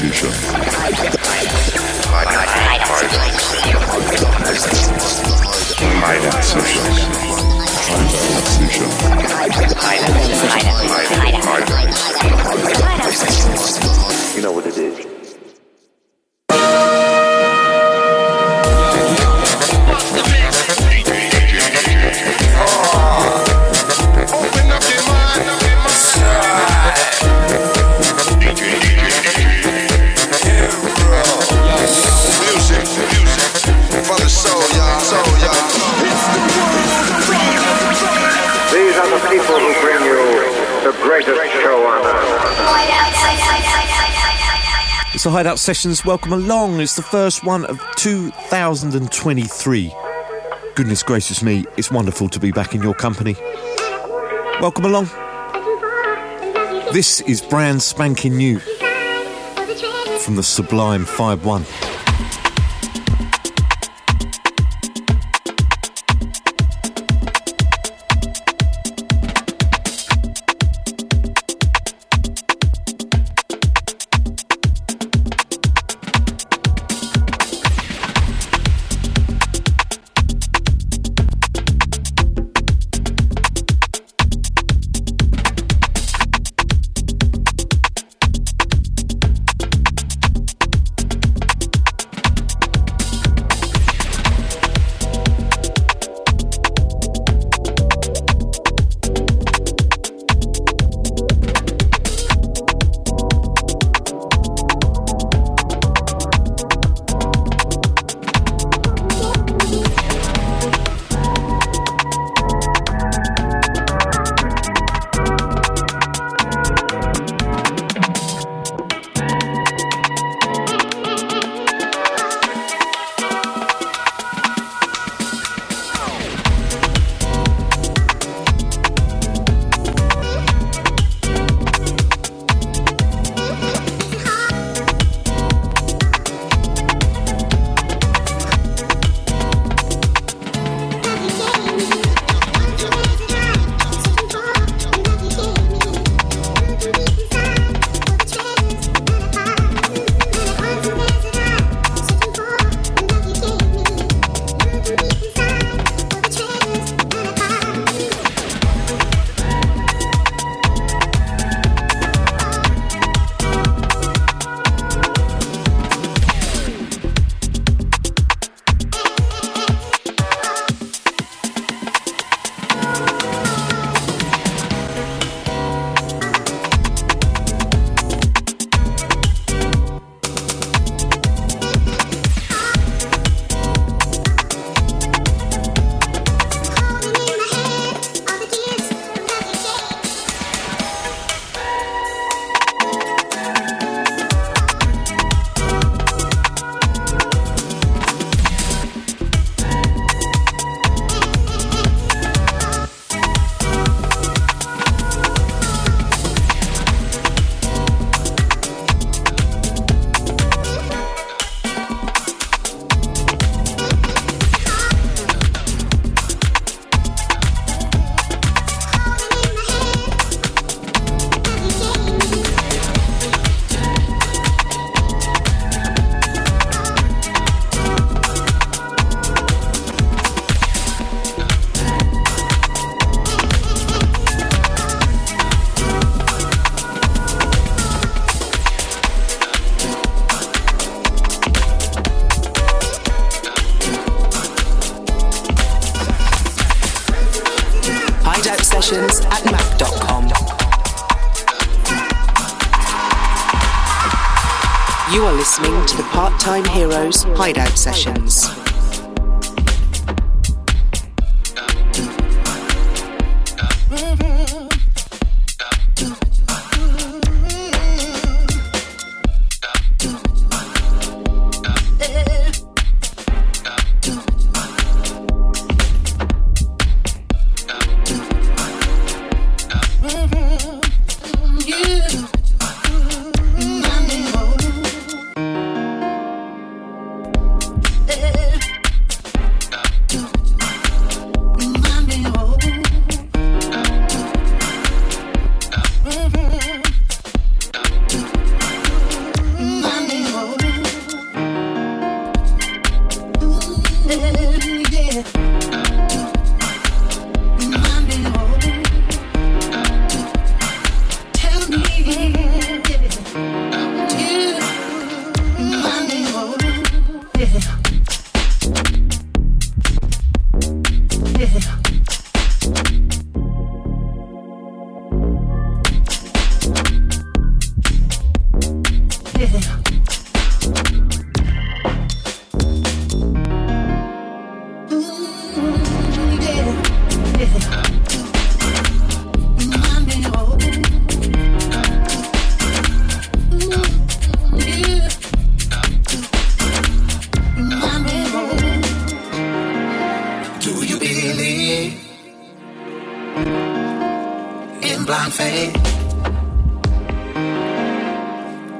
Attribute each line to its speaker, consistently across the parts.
Speaker 1: decision. Hideout Sessions. Welcome along. It's the first one of 2023. Goodness gracious me, it's wonderful to be back in your company. Welcome along. This is brand spanking new from the Sublime Fybe:one.
Speaker 2: Hideout Sessions.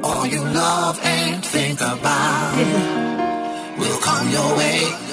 Speaker 3: All you love and think about will come your way.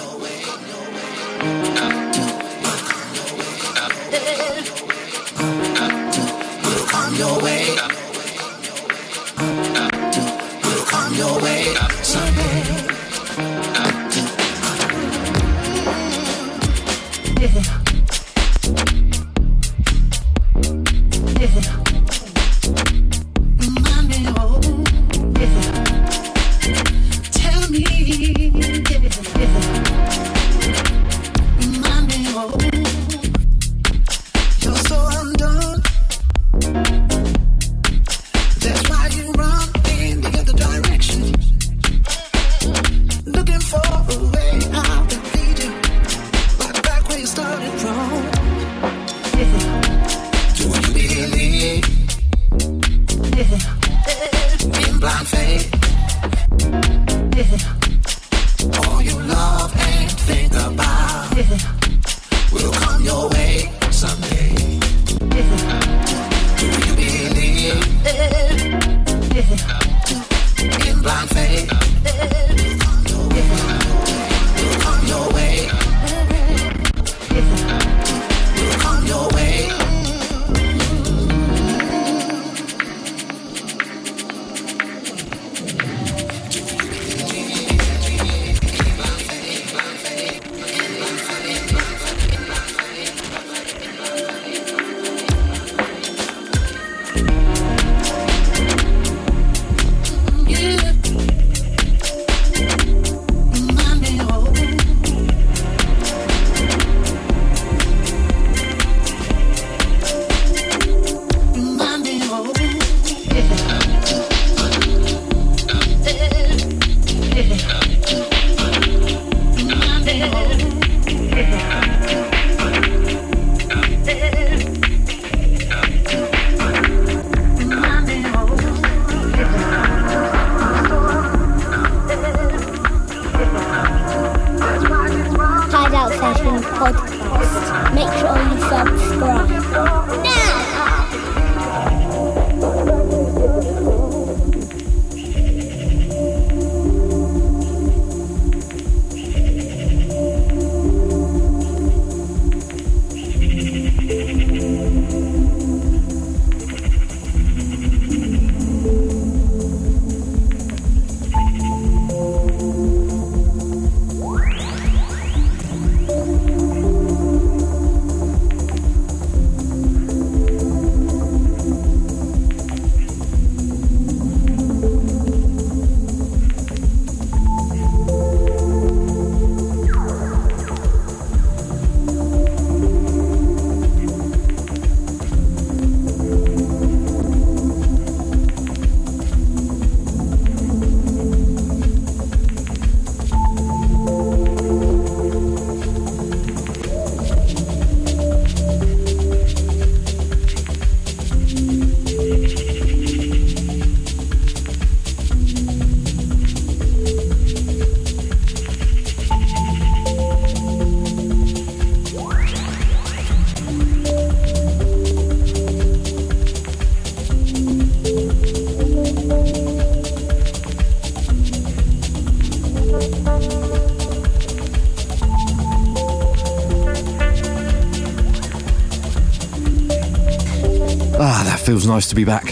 Speaker 1: Feels nice to be back.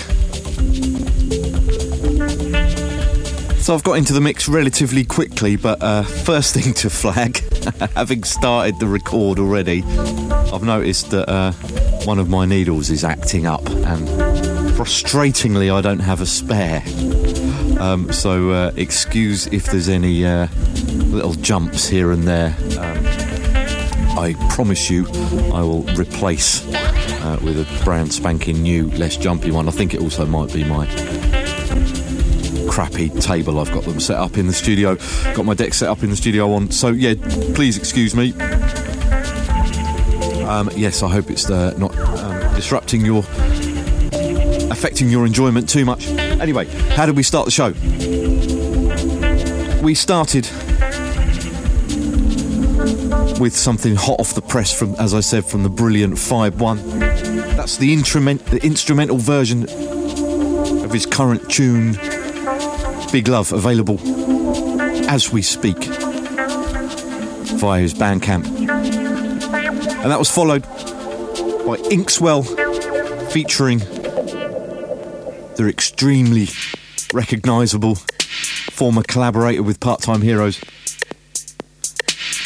Speaker 1: So I've got into the mix relatively quickly, but uh, first thing to flag, having started the record already, I've noticed that uh, one of my needles is acting up, and frustratingly, I don't have a spare. Um, so uh, excuse if there's any uh, little jumps here and there. Um, I promise you, I will replace uh, with a brand spanking new, less jumpy one. I think it also might be my crappy table I've got them set up in the studio. Got my deck set up in the studio on. So yeah, please excuse me. Um, yes, I hope it's uh, not um, disrupting your, affecting your enjoyment too much. Anyway, how did we start the show? We started with something hot off the press from, as I said, from the brilliant Fybe:one. That's the, instrument, the instrumental version of his current tune, Big Love, available as we speak via his Bandcamp. And that was followed by Inkswel featuring their extremely recognisable former collaborator with Part Time Heroes,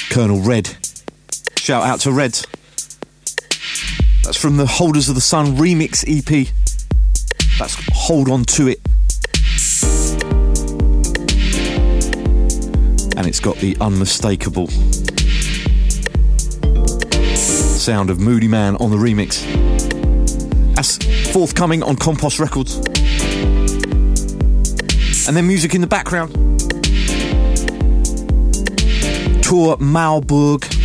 Speaker 1: Colonel Red. Shout out to Red. That's from the Holders of the Sun remix EP. That's Hold On To It. And it's got the unmistakable sound of Moodymann on the remix. That's forthcoming on Compost Records. And then music in the background. Tour-Maubourg.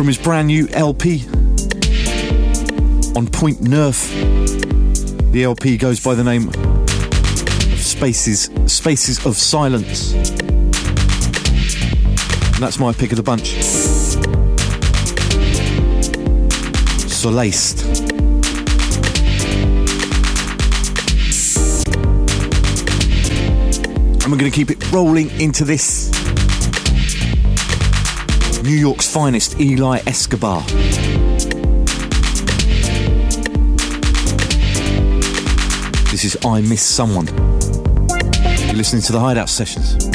Speaker 1: From his brand new LP on Point Neuf. The LP goes by the name Spaces Spaces of Silence. And that's my pick of the bunch. Solaced. And we're going to keep it rolling into this. New York's finest, Eli Escobar. This is I Miss Someone. You're listening to the Hideout Sessions.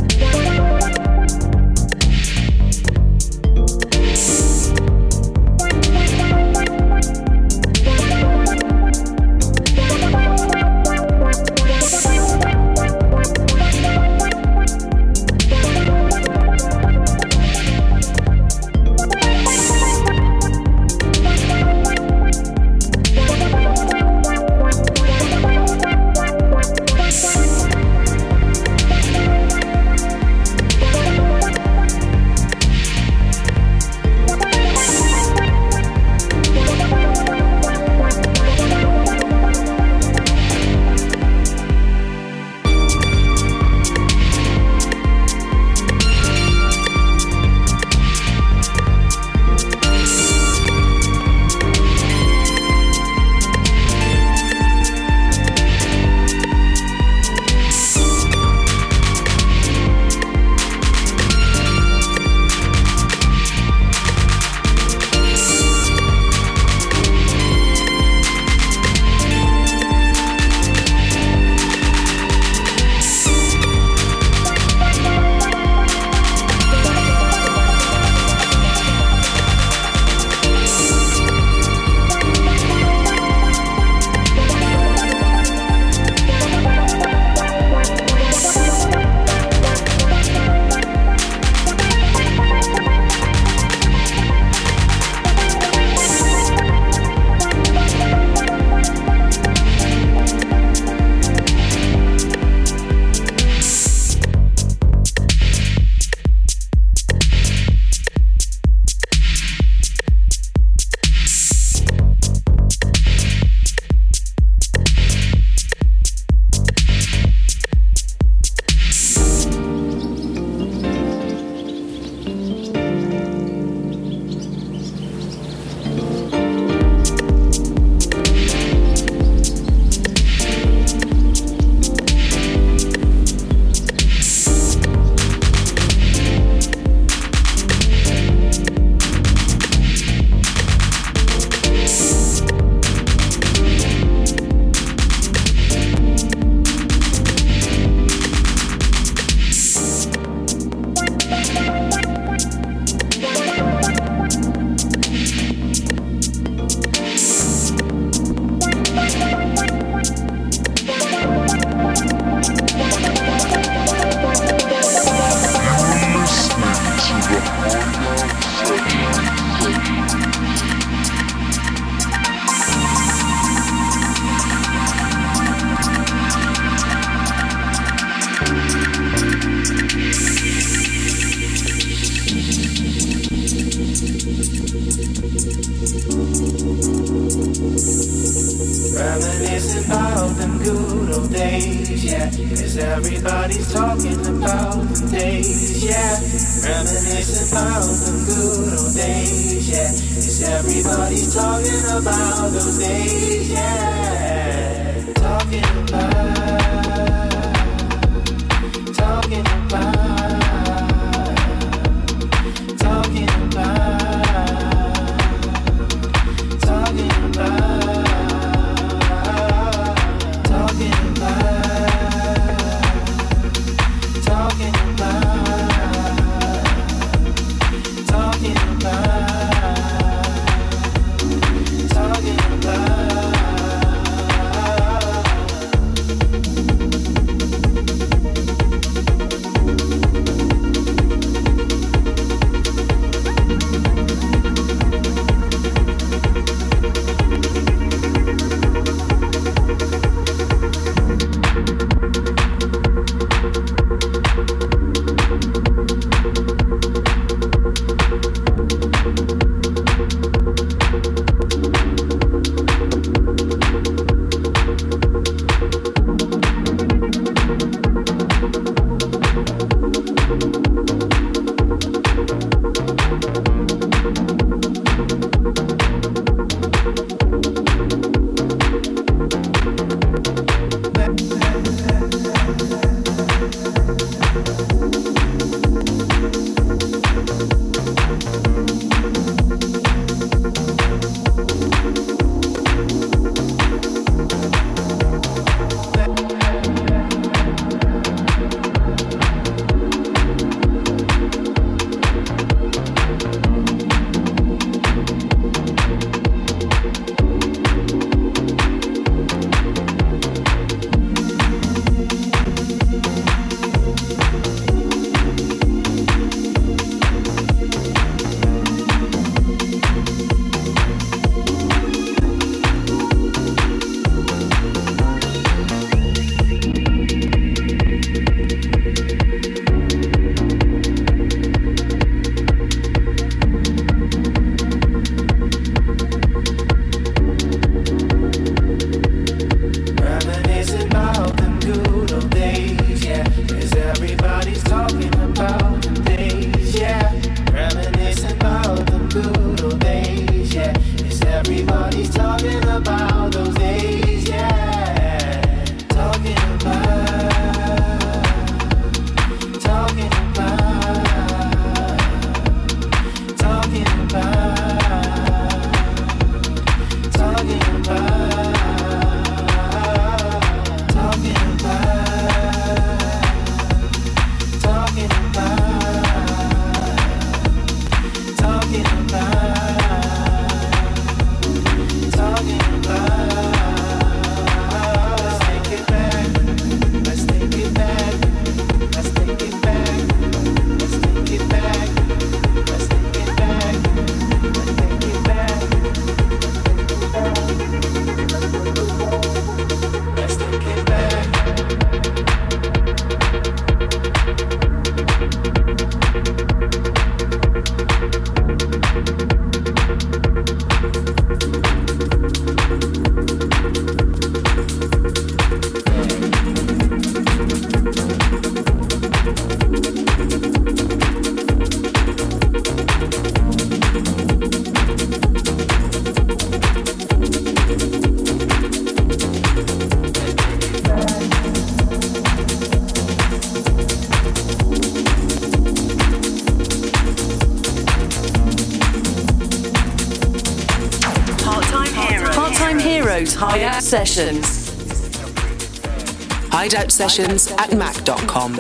Speaker 4: sessions
Speaker 5: at mac.com.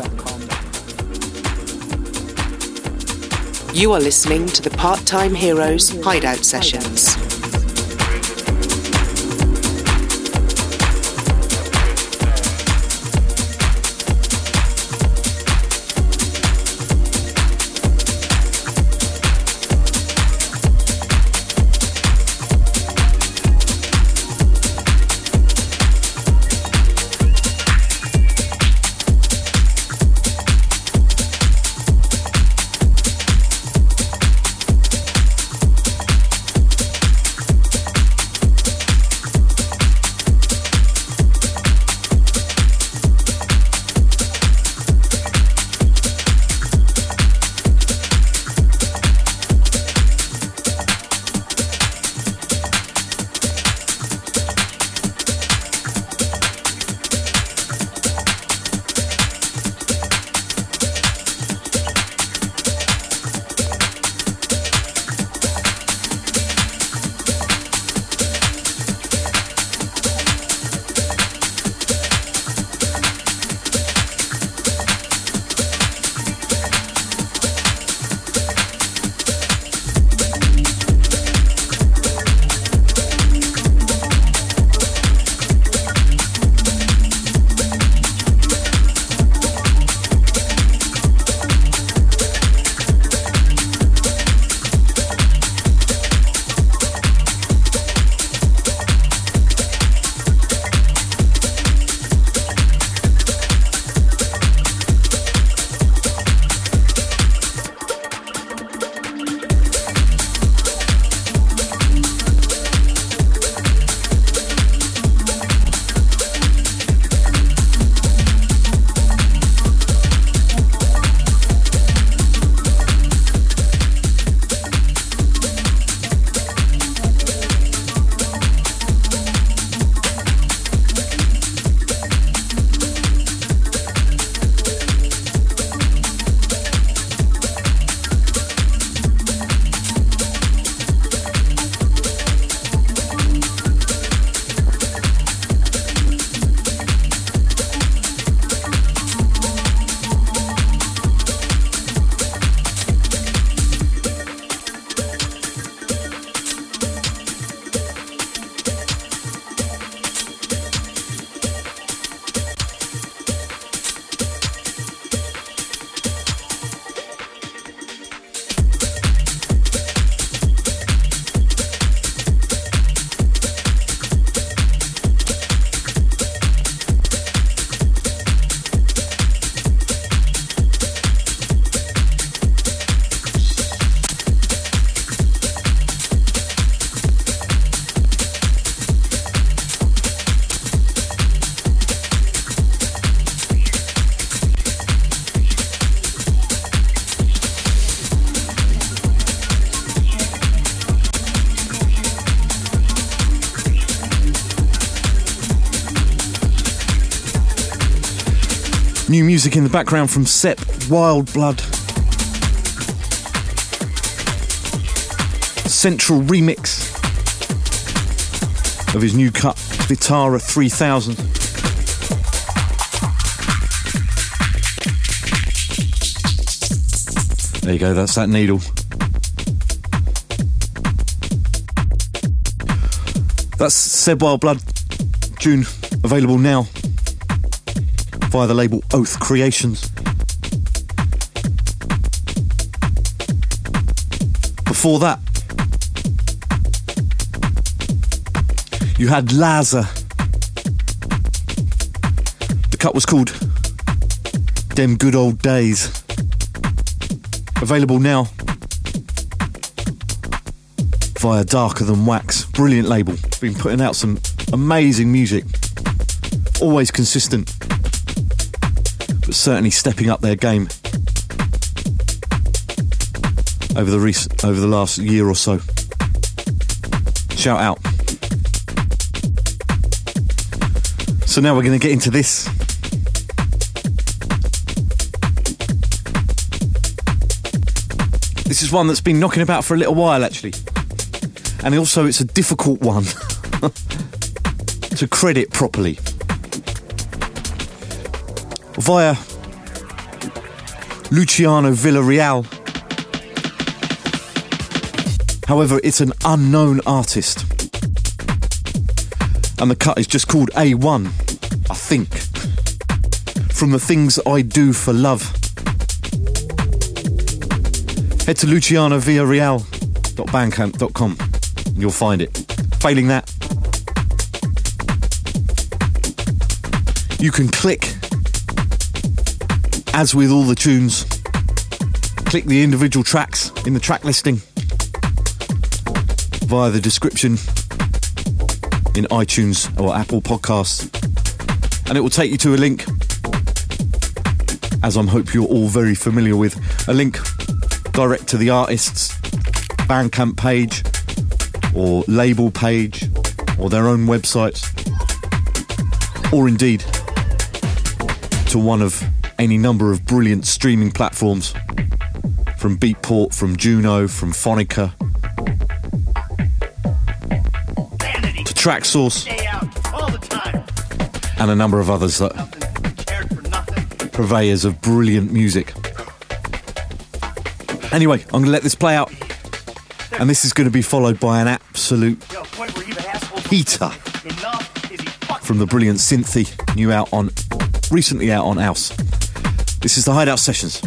Speaker 5: You are listening to the Part Time Heroes Hideout Sessions.
Speaker 1: New music in the background from Seb Wildblood. Central remix of his new cut, Vitara 3000. There you go, that's that needle. That's Seb Wildblood, June, available now via the label Oath Creations. Before that, you had Laza. The cut was called Them Good Old Days. Available now via Darker Than Wax. Brilliant label. Been putting out some amazing music. Always consistent, but certainly stepping up their game over the rec- over the last year or so. Shout out. So now we're going to get into this. This is one that's been knocking about for a little while, actually. And also, it's a difficult one to credit properly. Via Luciano Villarreal. However, it's an unknown artist. And the cut is just called A1, I think. From the things I do for love. Head to lucianovillarreal.bandcamp.com and you'll find it. Failing that, you can click, as with all the tunes, click the individual tracks in the track listing via the description in iTunes or Apple Podcasts, and it will take you to a link, as I'm hope you're all very familiar with, a link direct to the artist's Bandcamp page or label page or their own websites, or indeed to one of any number of brilliant streaming platforms from Beatport, from Juno, from Phonica, to Traxsource, and a number of others that purveyors of brilliant music. Anyway, I'm going to let this play out, and this is going to be followed by an absolute heater from the brilliant Cynthia, new out on, recently out on House. This is the Hideout Sessions.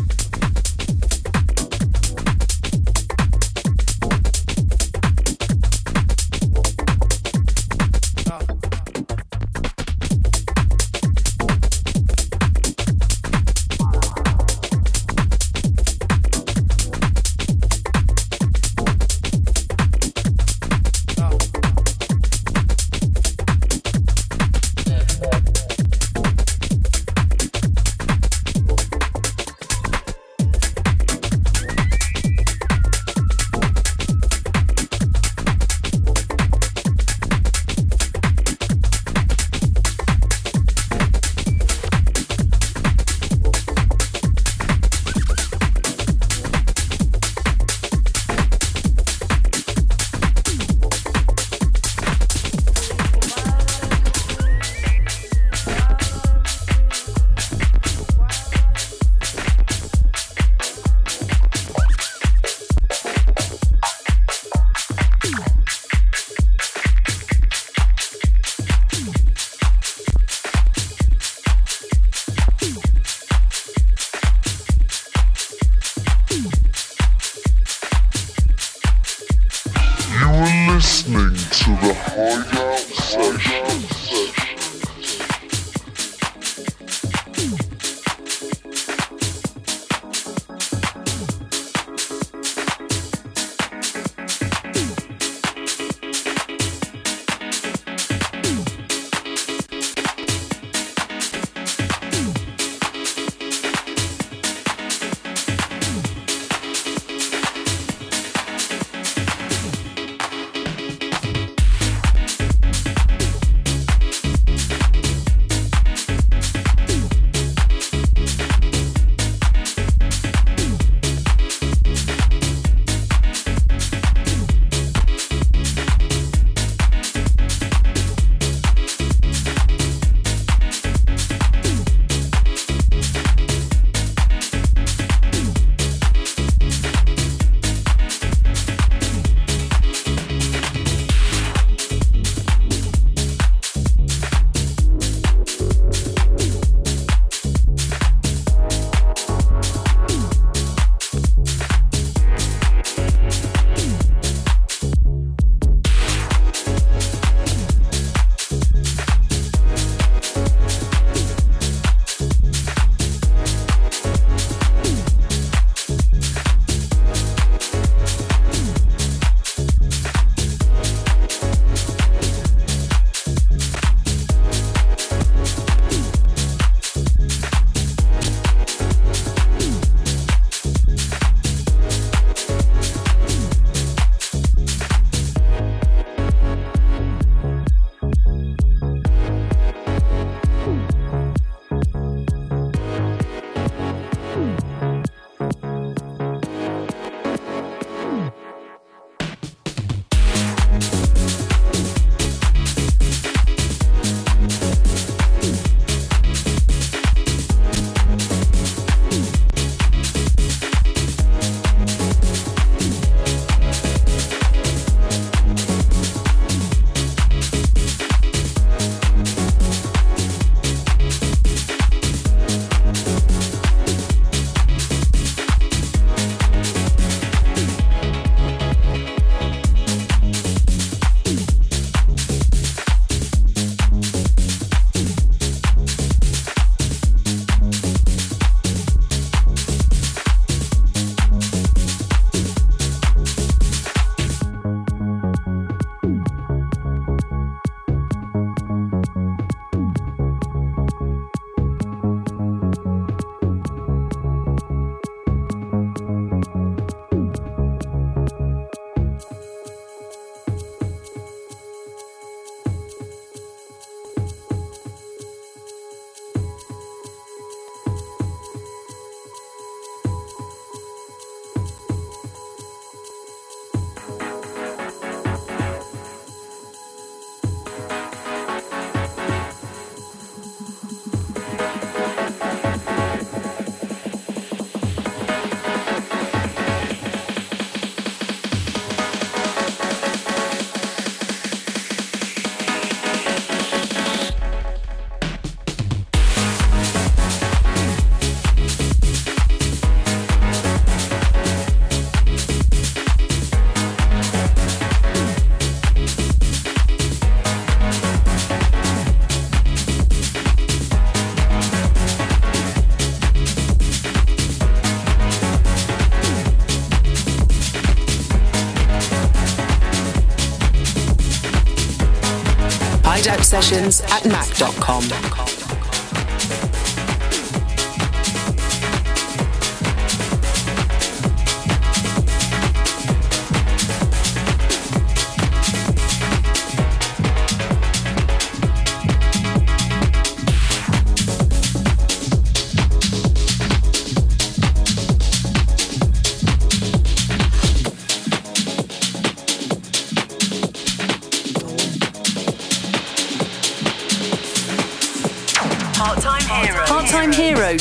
Speaker 6: Hideout Sessions
Speaker 5: at mac.com.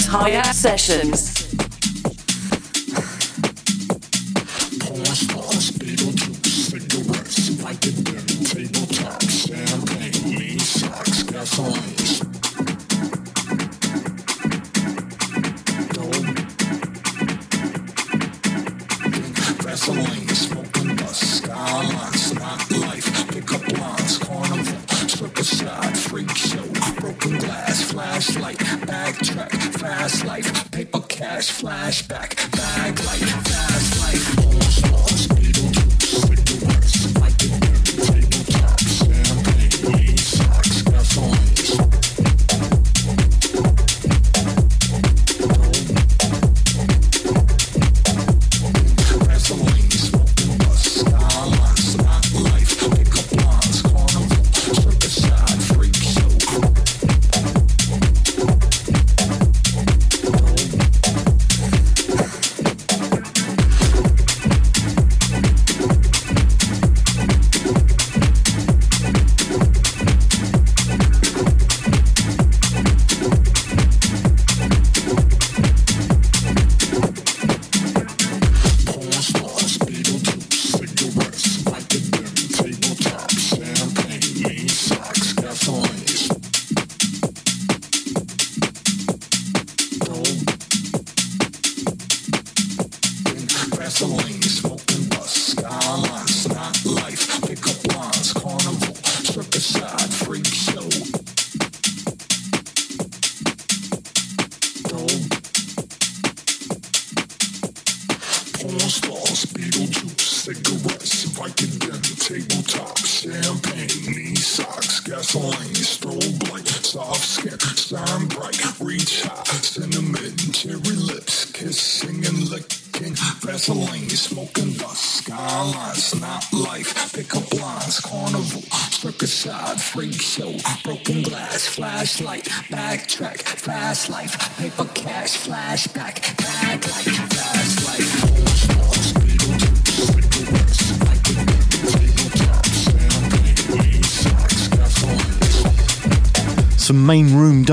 Speaker 4: Hideout Sessions.
Speaker 2: Cash, flashback, bag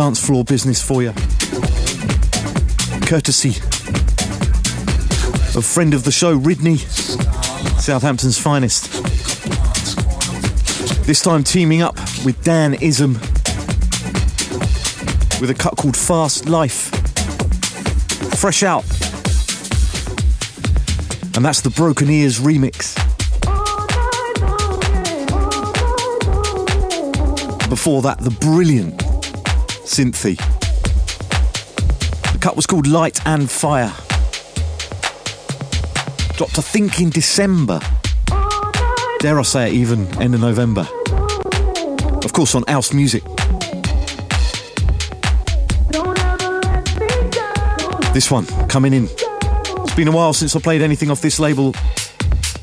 Speaker 1: dance floor business for you. Courtesy of friend of the show, Ridney, Southampton's finest. This time teaming up with Danism with a cut called Fast Life. Fresh out. And that's the Brokenears remix. Before that, the brilliant Cinthie. The cut was called Light and Fire. Dropped, I think, in December. Dare I say it, even end of November. Of course, on Aus Music. This one coming in. It's been a while since I played anything off this label,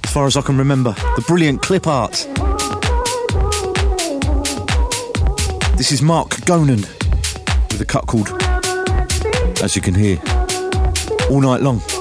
Speaker 1: as far as I can remember. The brilliant Clipp.art. This is Marc Gonen with a cut called, as you can hear, All Night Long.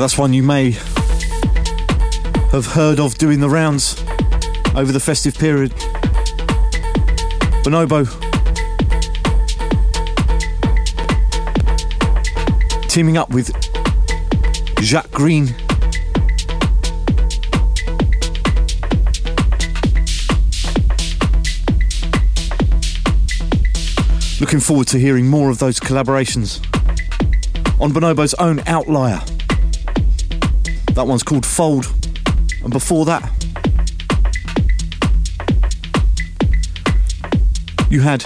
Speaker 1: That's one you may have heard of doing the rounds over the festive period. Bonobo. Teaming up with Jacques Greene. Looking forward to hearing more of those collaborations on Bonobo's own Outlier. That one's called Fold. And before that, you had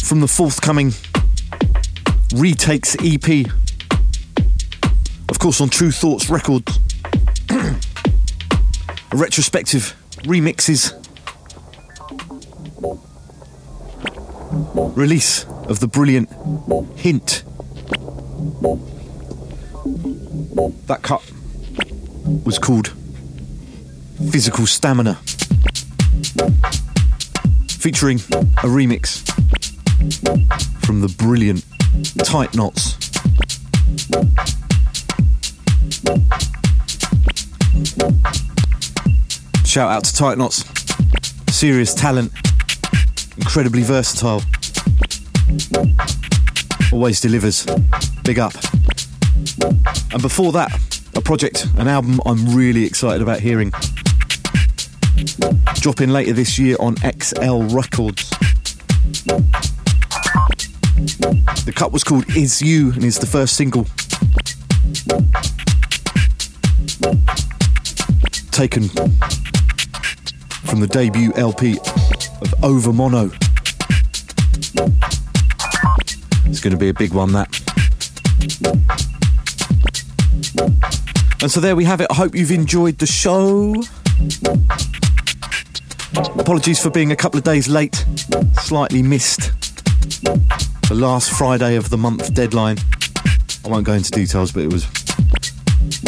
Speaker 1: from the forthcoming Retakes EP, of course, on Tru Thoughts Records, a retrospective remixes release of the brilliant Hint. That cut was called Physical Stamina, featuring a remix from the brilliant Titeknots. Shout out to Titeknots, serious talent, incredibly versatile, always delivers. Big up. And before that, a project, an album I'm really excited about hearing. Dropping later this year on XL Records. The cut was called Is U and is the first single. Taken from the debut LP of Overmono. It's going to be a big one, that. And so there we have it. I hope you've enjoyed the show. Apologies for being a couple of days late. Slightly missed the last Friday of the month deadline. I won't go into details, but it was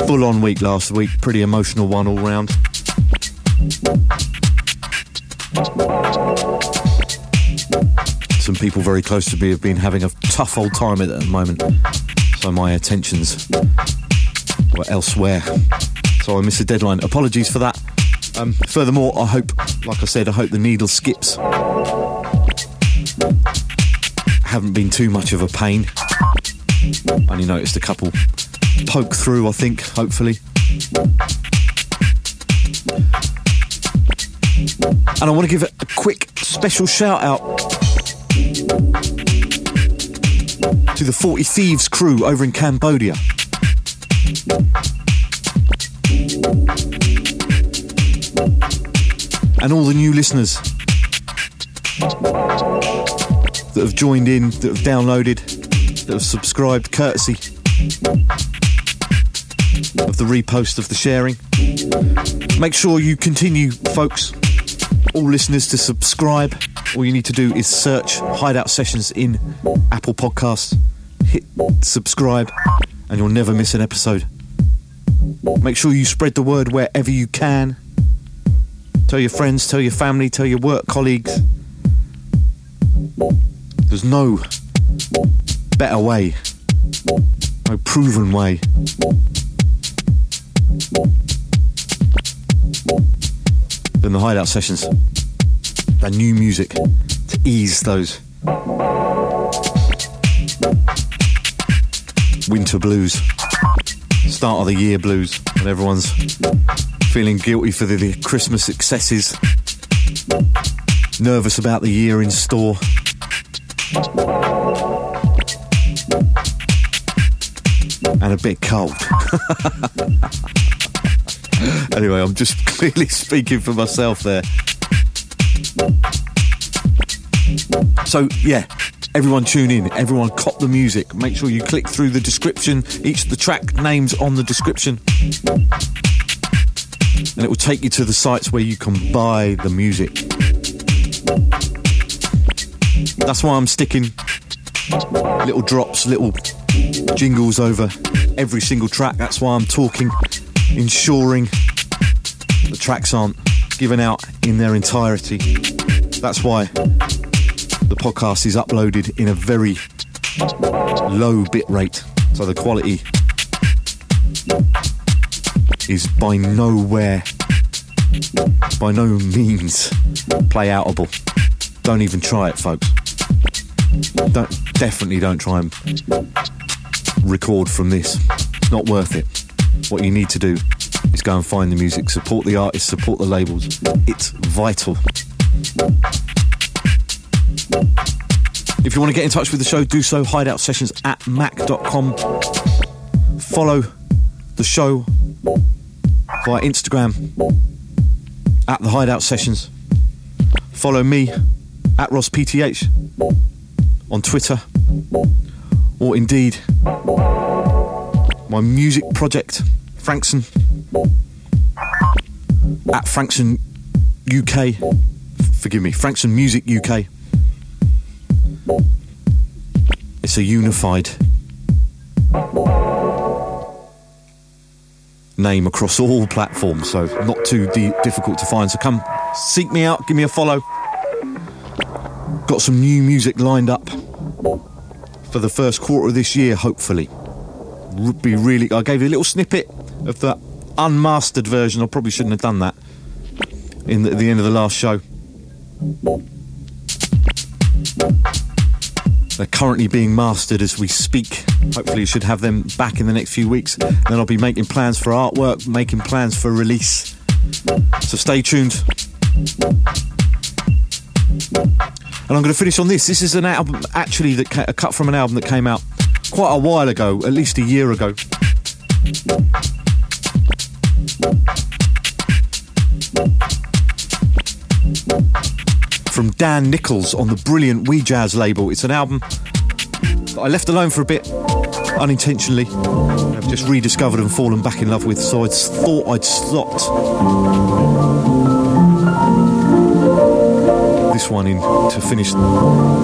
Speaker 1: full on week last week. Pretty emotional one all round. Some people very close to me have been having a tough old time at the moment, so my attentions were elsewhere. So I missed the deadline. Apologies for that. Um, furthermore, I hope, like I said, I hope the needle skips haven't been too much of a pain. Only noticed a couple poke through, I think, hopefully. And I want to give a quick special shout out to the 40 Thieves crew over in Cambodia. And all the new listeners that have joined in, that have downloaded, that have subscribed, courtesy of the repost of the sharing. Make sure you continue, folks, all listeners, to subscribe. All you need to do is search Hideout Sessions in Apple Podcasts, hit subscribe, and you'll never miss an episode. Make sure you spread the word wherever you can. Tell your friends, tell your family, tell your work colleagues. There's no better way, no proven way than the hideout sessions. That new music to ease those winter blues, start of the year blues, and everyone's feeling guilty for the, the Christmas excesses, nervous about the year in store. And a bit cold. anyway, I'm just clearly speaking for myself there. So, yeah, everyone tune in, everyone cop the music. Make sure you click through the description, each of the track names on the description. And it will take you to the sites where you can buy the music. That's why I'm sticking little drops, little jingles over every single track. That's why I'm talking, ensuring the tracks aren't given out in their entirety. That's why the podcast is uploaded in a very low bit rate So the quality is by nowhere, by no means play outable. Don't even try it, folks. Don't definitely don't try and record from this. It's not worth it. What you need to do is go and find the music, support the artists, support the labels. It's vital. If you want to get in touch with the show, do so. Hideout sessions at mac.com. Follow the show via Instagram at the Hideout Sessions. Follow me at RossPTH on Twitter or indeed my music project, Frankson, at Frankson UK. Forgive me, Frankson Music UK. It's a unified name across all platforms, so not too difficult to find. So come seek me out, give me a follow. Got some new music lined up for the first quarter of this year, hopefully. Would be really. I gave you a little snippet of the unmastered version. I probably shouldn't have done that in the, the end of the last show. They're currently being mastered as we speak. Hopefully, you should have them back in the next few weeks. Then I'll be making plans for artwork, making plans for release. So stay tuned. And I'm going to finish on this. This is an album, actually, that ca- a cut from an album that came out quite a while ago, at least a year ago. From Dan Nicholls on the brilliant We Jazz label. It's an album that I left alone for a bit, unintentionally. I've just rediscovered and fallen back in love with, so I thought I'd stopped this one in to finish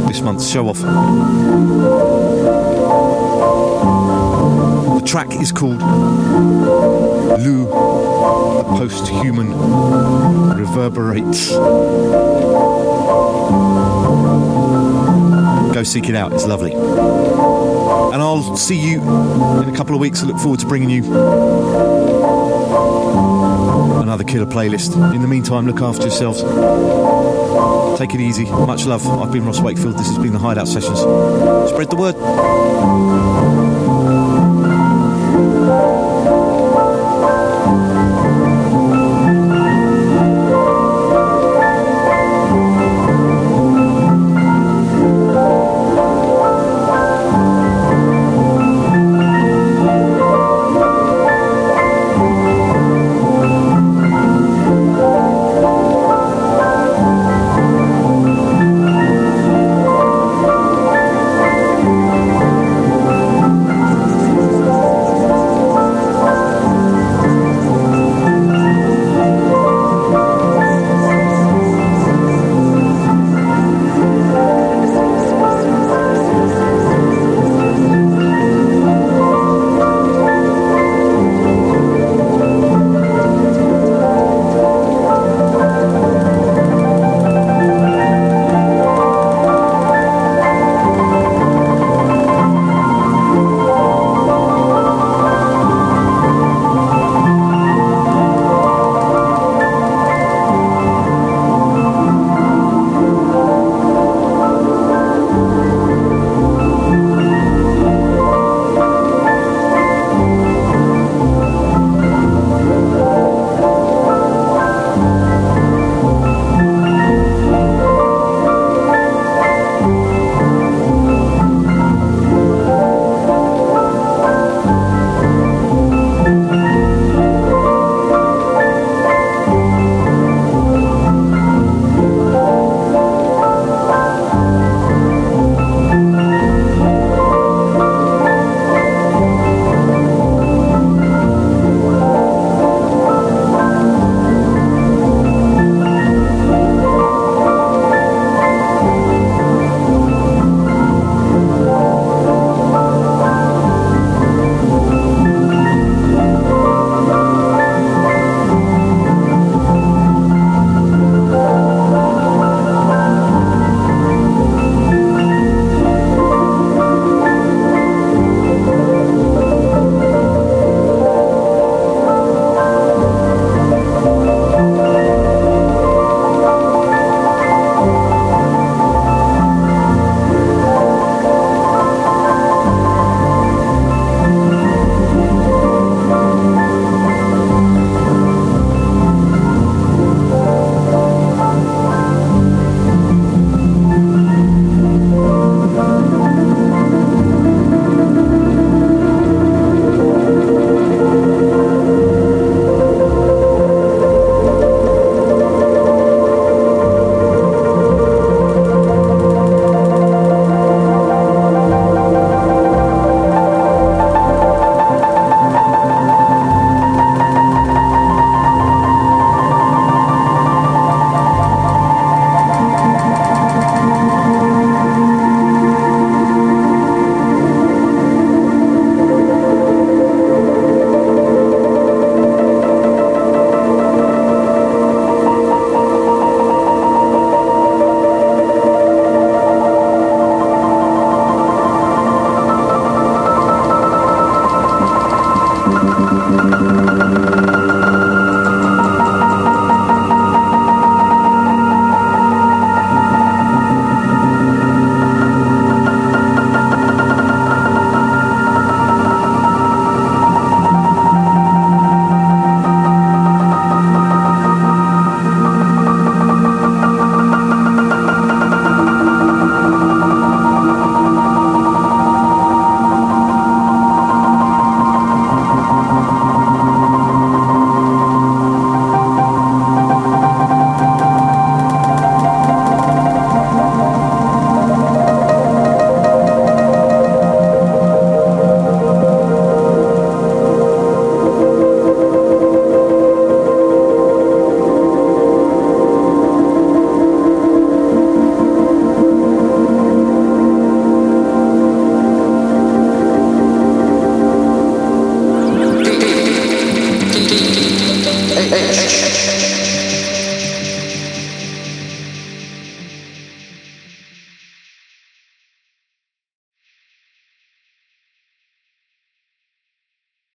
Speaker 1: this month's show off. The track is called Lou, the post-human reverberates. Go seek it out, it's lovely. And I'll see you in a couple of weeks. I look forward to bringing you another killer playlist. In the meantime, look after yourselves. Take it easy. Much love. I've been Ross Wakefield. This has been the Hideout Sessions. Spread the word.